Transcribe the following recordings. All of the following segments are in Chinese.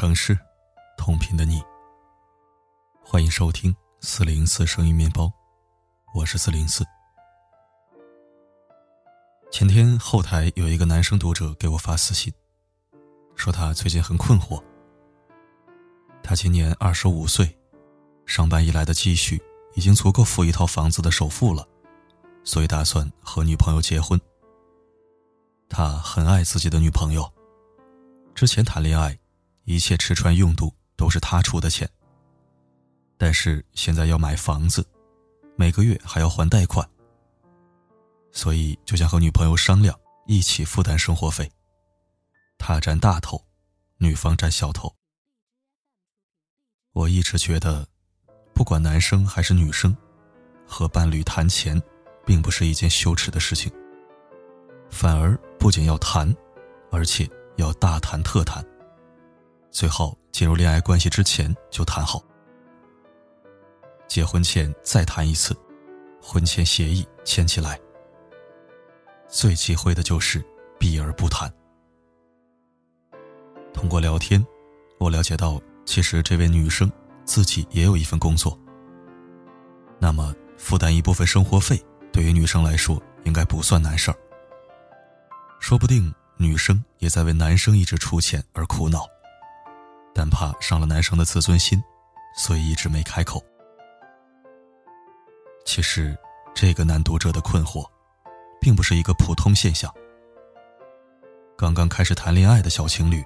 城市，同频的你。欢迎收听四零四声音面包，我是四零四。前天后台有一个男生读者给我发私信，说他最近很困惑。他今年二十五岁，上班以来的积蓄已经足够付一套房子的首付了，所以打算和女朋友结婚。他很爱自己的女朋友，之前谈恋爱。一切吃穿用度都是他出的钱。但是现在要买房子，每个月还要还贷款，所以就想和女朋友商量，一起负担生活费。他占大头，女方占小头。我一直觉得，不管男生还是女生，和伴侣谈钱，并不是一件羞耻的事情。反而不仅要谈，而且要大谈特谈。最后进入恋爱关系之前就谈好，结婚前再谈一次，婚前协议签起来。最忌讳的就是避而不谈。通过聊天，我了解到，其实这位女生自己也有一份工作。那么，负担一部分生活费，对于女生来说应该不算难事儿。说不定女生也在为男生一直出钱而苦恼。但怕伤了男生的自尊心，所以一直没开口。其实，这个男读者的困惑，并不是一个普通现象。刚刚开始谈恋爱的小情侣，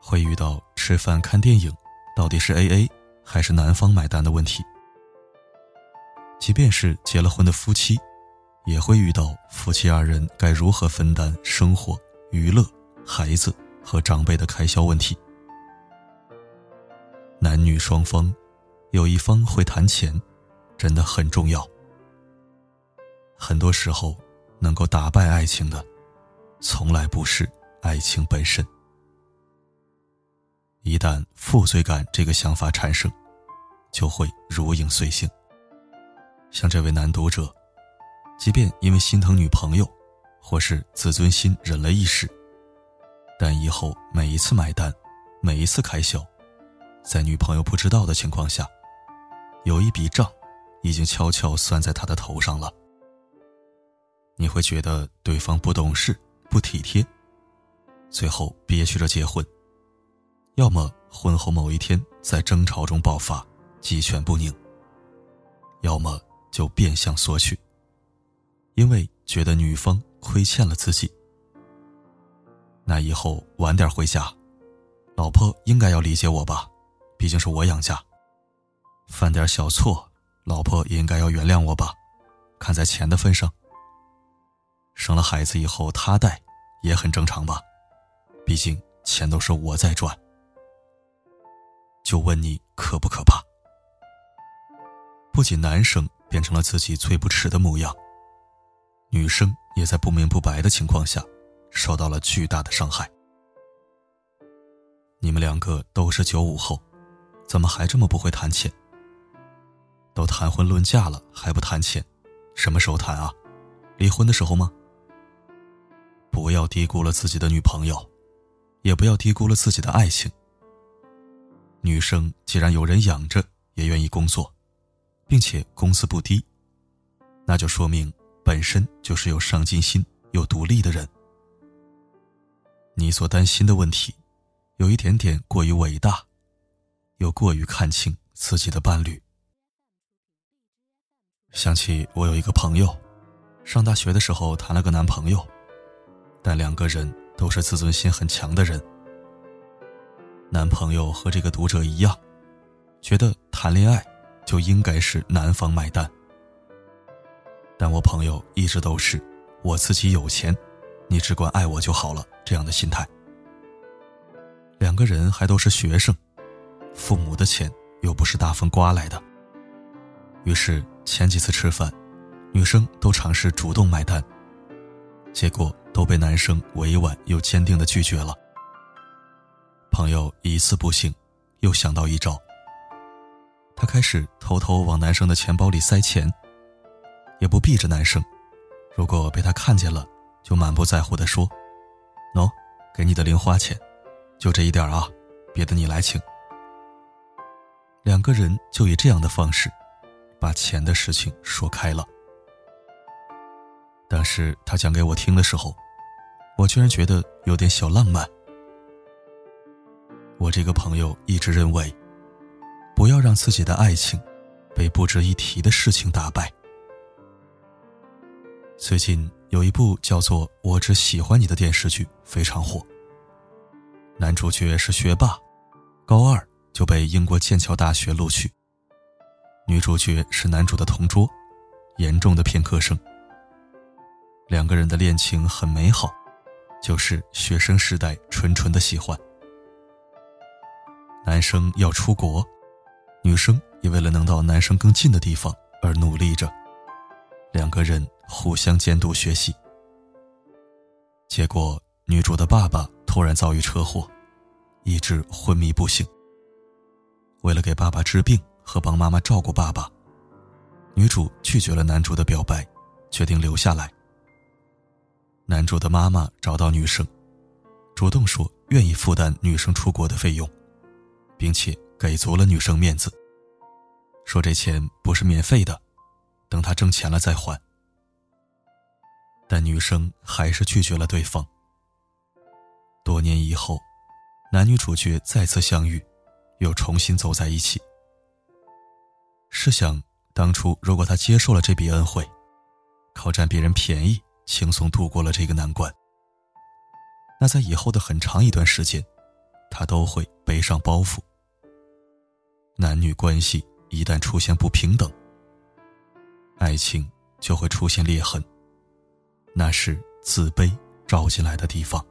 会遇到吃饭、看电影，到底是 A A 还是男方买单的问题。即便是结了婚的夫妻，也会遇到夫妻二人该如何分担生活、娱乐、孩子和长辈的开销问题。男女双方，有一方会谈钱，真的很重要。很多时候，能够打败爱情的，从来不是爱情本身。一旦负罪感这个想法产生，就会如影随形。像这位男读者，即便因为心疼女朋友，或是自尊心忍了一时，但以后每一次买单，每一次开销。在女朋友不知道的情况下，有一笔账已经悄悄算在他的头上了。你会觉得对方不懂事、不体贴，最后憋屈着结婚；要么婚后某一天在争吵中爆发，鸡犬不宁；要么就变相索取，因为觉得女方亏欠了自己。那以后晚点回家，老婆应该要理解我吧。毕竟是我养家，犯点小错，老婆也应该要原谅我吧。看在钱的份上，生了孩子以后他带，也很正常吧。毕竟钱都是我在赚。就问你可不可怕？不仅男生变成了自己最不耻的模样，女生也在不明不白的情况下，受到了巨大的伤害。你们两个都是九五后。怎么还这么不会谈钱？都谈婚论嫁了还不谈钱，什么时候谈啊？离婚的时候吗？不要低估了自己的女朋友，也不要低估了自己的爱情。女生既然有人养着，也愿意工作，并且工资不低，那就说明本身就是有上进心、有独立的人。你所担心的问题，有一点点过于伟大。又过于看清自己的伴侣。想起我有一个朋友，上大学的时候谈了个男朋友，但两个人都是自尊心很强的人。男朋友和这个读者一样，觉得谈恋爱就应该是男方买单。但我朋友一直都是我自己有钱，你只管爱我就好了这样的心态。两个人还都是学生。父母的钱又不是大风刮来的，于是前几次吃饭，女生都尝试主动买单，结果都被男生委婉又坚定的拒绝了。朋友一次不行，又想到一招，他开始偷偷往男生的钱包里塞钱，也不避着男生，如果被他看见了，就满不在乎的说：“喏，给你的零花钱，就这一点啊。”别的你来请。两个人就以这样的方式，把钱的事情说开了。当时他讲给我听的时候，我居然觉得有点小浪漫。我这个朋友一直认为，不要让自己的爱情被不值一提的事情打败。最近有一部叫做《我只喜欢你》的电视剧非常火。男主角是学霸，高二就被英国剑桥大学录取。女主角是男主的同桌，严重的偏科生。两个人的恋情很美好，就是学生时代纯纯的喜欢。男生要出国，女生也为了能到男生更近的地方而努力着。两个人互相监督学习。结果，女主的爸爸突然遭遇车祸，一直昏迷不醒。为了给爸爸治病和帮妈妈照顾爸爸，女主拒绝了男主的表白，决定留下来。男主的妈妈找到女生，主动说愿意负担女生出国的费用，并且给足了女生面子，说这钱不是免费的，等他挣钱了再还。但女生还是拒绝了对方。多年以后，男女主角再次相遇，又重新走在一起。试想，当初如果他接受了这笔恩惠，靠占别人便宜。轻松度过了这个难关。那在以后的很长一段时间，他都会背上包袱。男女关系一旦出现不平等，爱情就会出现裂痕。那是自卑照进来的地方。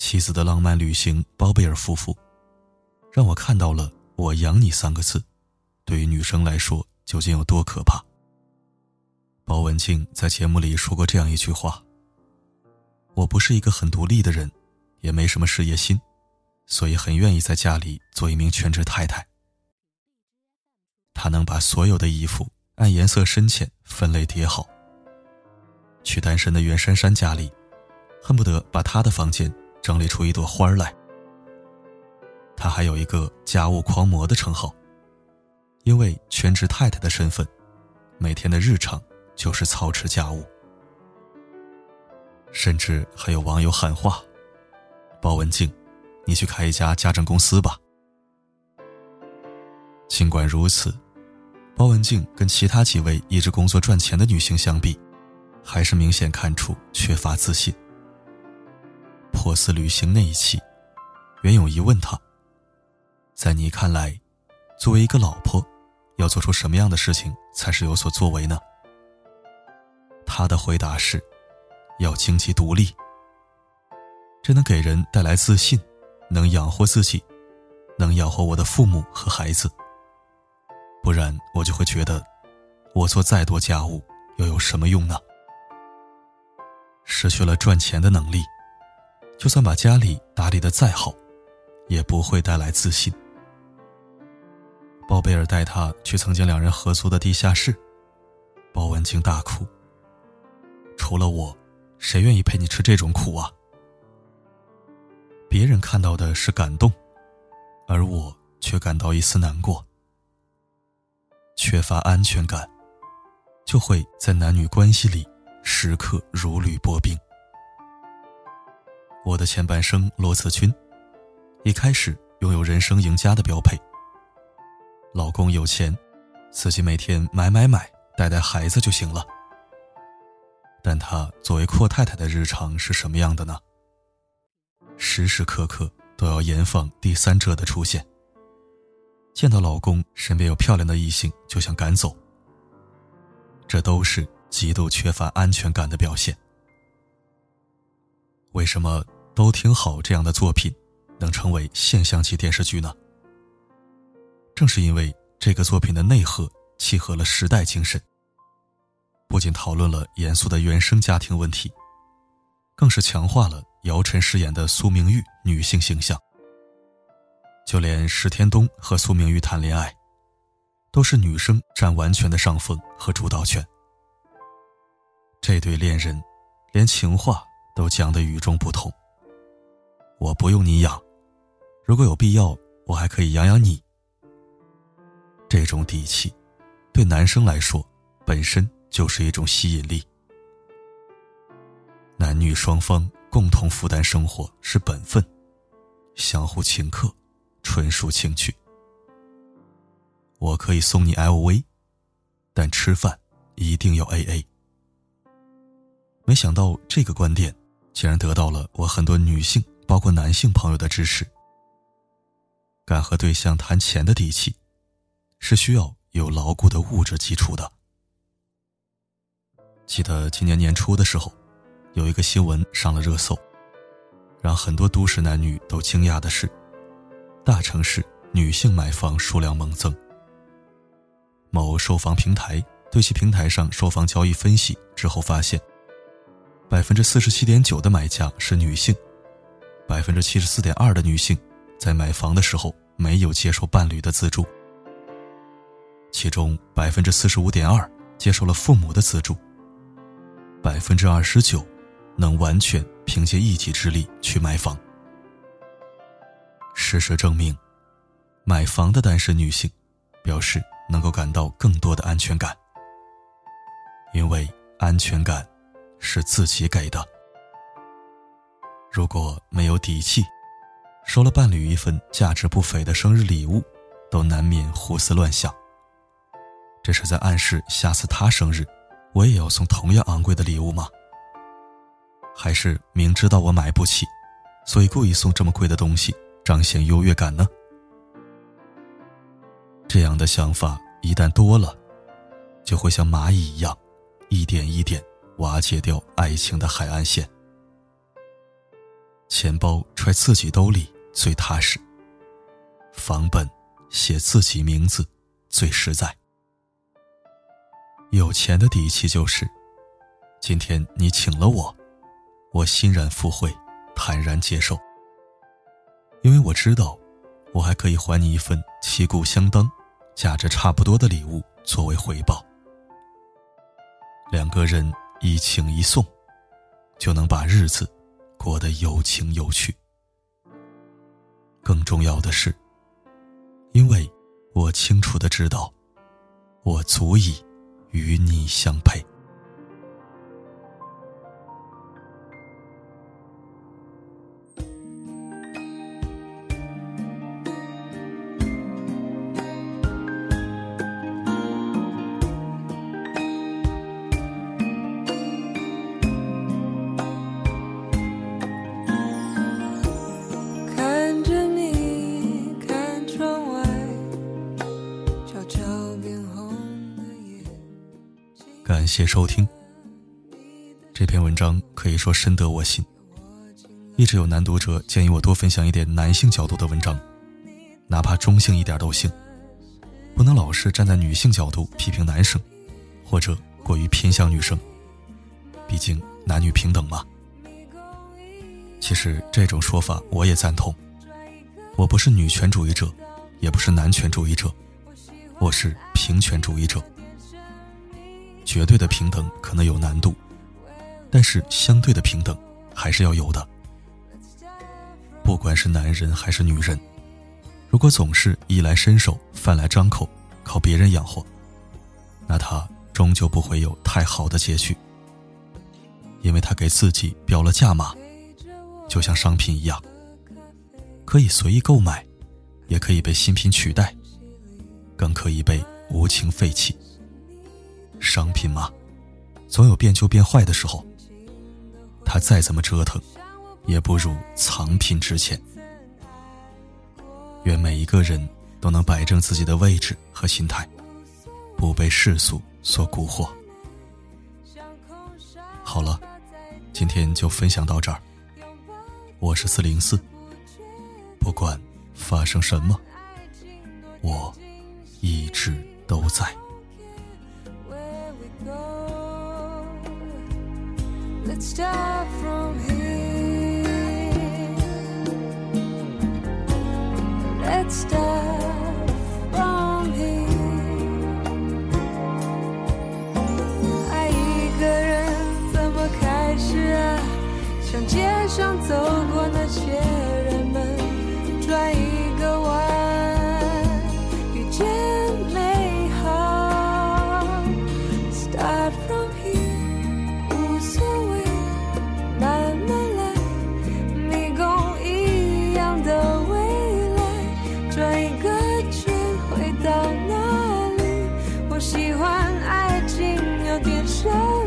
妻子的浪漫旅行，包贝尔夫妇，让我看到了“我养你”三个字，对于女生来说究竟有多可怕。包文婧在节目里说过这样一句话：“我不是一个很独立的人，也没什么事业心，所以很愿意在家里做一名全职太太。她能把所有的衣服按颜色深浅分类叠好。去单身的袁姗姗家里，恨不得把她的房间整理出一朵花来。她还有一个家务狂魔的称号，因为全职太太的身份，每天的日常。”就是操持家务，甚至还有网友喊话：“包文婧，你去开一家家政公司吧。”尽管如此，包文婧跟其他几位一直工作赚钱的女性相比，还是明显看出缺乏自信。破四旅行那一期，袁咏仪问他：“在你看来，作为一个老婆，要做出什么样的事情才是有所作为呢？”他的回答是：要经济独立，这能给人带来自信，能养活自己，能养活我的父母和孩子。不然，我就会觉得，我做再多家务又有什么用呢？失去了赚钱的能力，就算把家里打理的再好，也不会带来自信。包贝尔带他去曾经两人合租的地下室，包文婧大哭。除了我，谁愿意陪你吃这种苦啊？别人看到的是感动，而我却感到一丝难过。缺乏安全感，就会在男女关系里时刻如履薄冰。我的前半生罗子君，一开始拥有人生赢家的标配。老公有钱，自己每天买买买，带带孩子就行了。但她作为阔太太的日常是什么样的呢？时时刻刻都要严防第三者的出现。见到老公身边有漂亮的异性就想赶走，这都是极度缺乏安全感的表现。为什么都挺好这样的作品能成为现象级电视剧呢？正是因为这个作品的内核契合了时代精神。不仅讨论了严肃的原生家庭问题，更是强化了姚晨饰演的苏明玉女性形象。就连石天东和苏明玉谈恋爱，都是女生占完全的上风和主导权。这对恋人，连情话都讲得与众不同。我不用你养，如果有必要，我还可以养养你。这种底气，对男生来说，本身就是一种吸引力。男女双方共同负担生活是本分，相互请客，纯属情趣。我可以送你 LV，但吃饭一定要 AA。没想到这个观点竟然得到了我很多女性，包括男性朋友的支持。敢和对象谈钱的底气，是需要有牢固的物质基础的。记得今年年初的时候，有一个新闻上了热搜，让很多都市男女都惊讶的是，大城市女性买房数量猛增。某售房平台对其平台上售房交易分析之后发现。百分之四十七点九的买家是女性，百分之七十四点二的女性在买房的时候没有接受伴侣的资助，其中百分之四十五点二接受了父母的资助，百分之二十九能完全凭借一己之力去买房。事实证明，买房的单身女性表示能够感到更多的安全感，因为安全感。是自己给的。如果没有底气，收了伴侣一份价值不菲的生日礼物，都难免胡思乱想。这是在暗示下次他生日，我也要送同样昂贵的礼物吗？还是明知道我买不起，所以故意送这么贵的东西，彰显优越感呢？这样的想法一旦多了，就会像蚂蚁一样，一点一点。瓦解掉爱情的海岸线，钱包揣自己兜里最踏实，房本写自己名字最实在。有钱的底气就是，今天你请了我，我欣然赴会，坦然接受，因为我知道，我还可以还你一份旗鼓相当、价值差不多的礼物作为回报。两个人。一请一送，就能把日子过得有情有趣。更重要的是，因为我清楚的知道，我足以与你相配。谢收听。这篇文章可以说深得我心。一直有男读者建议我多分享一点男性角度的文章，哪怕中性一点都行，不能老是站在女性角度批评男生，或者过于偏向女生。毕竟男女平等嘛。其实这种说法我也赞同。我不是女权主义者，也不是男权主义者，我是平权主义者。绝对的平等可能有难度，但是相对的平等还是要有的。不管是男人还是女人，如果总是衣来伸手、饭来张口，靠别人养活，那他终究不会有太好的结局，因为他给自己标了价码，就像商品一样，可以随意购买，也可以被新品取代，更可以被无情废弃。商品嘛，总有变旧变坏的时候。它再怎么折腾，也不如藏品值钱。愿每一个人都能摆正自己的位置和心态，不被世俗所蛊惑。好了，今天就分享到这儿。我是四零四，不管发生什么，我一直都在。Let's start 点神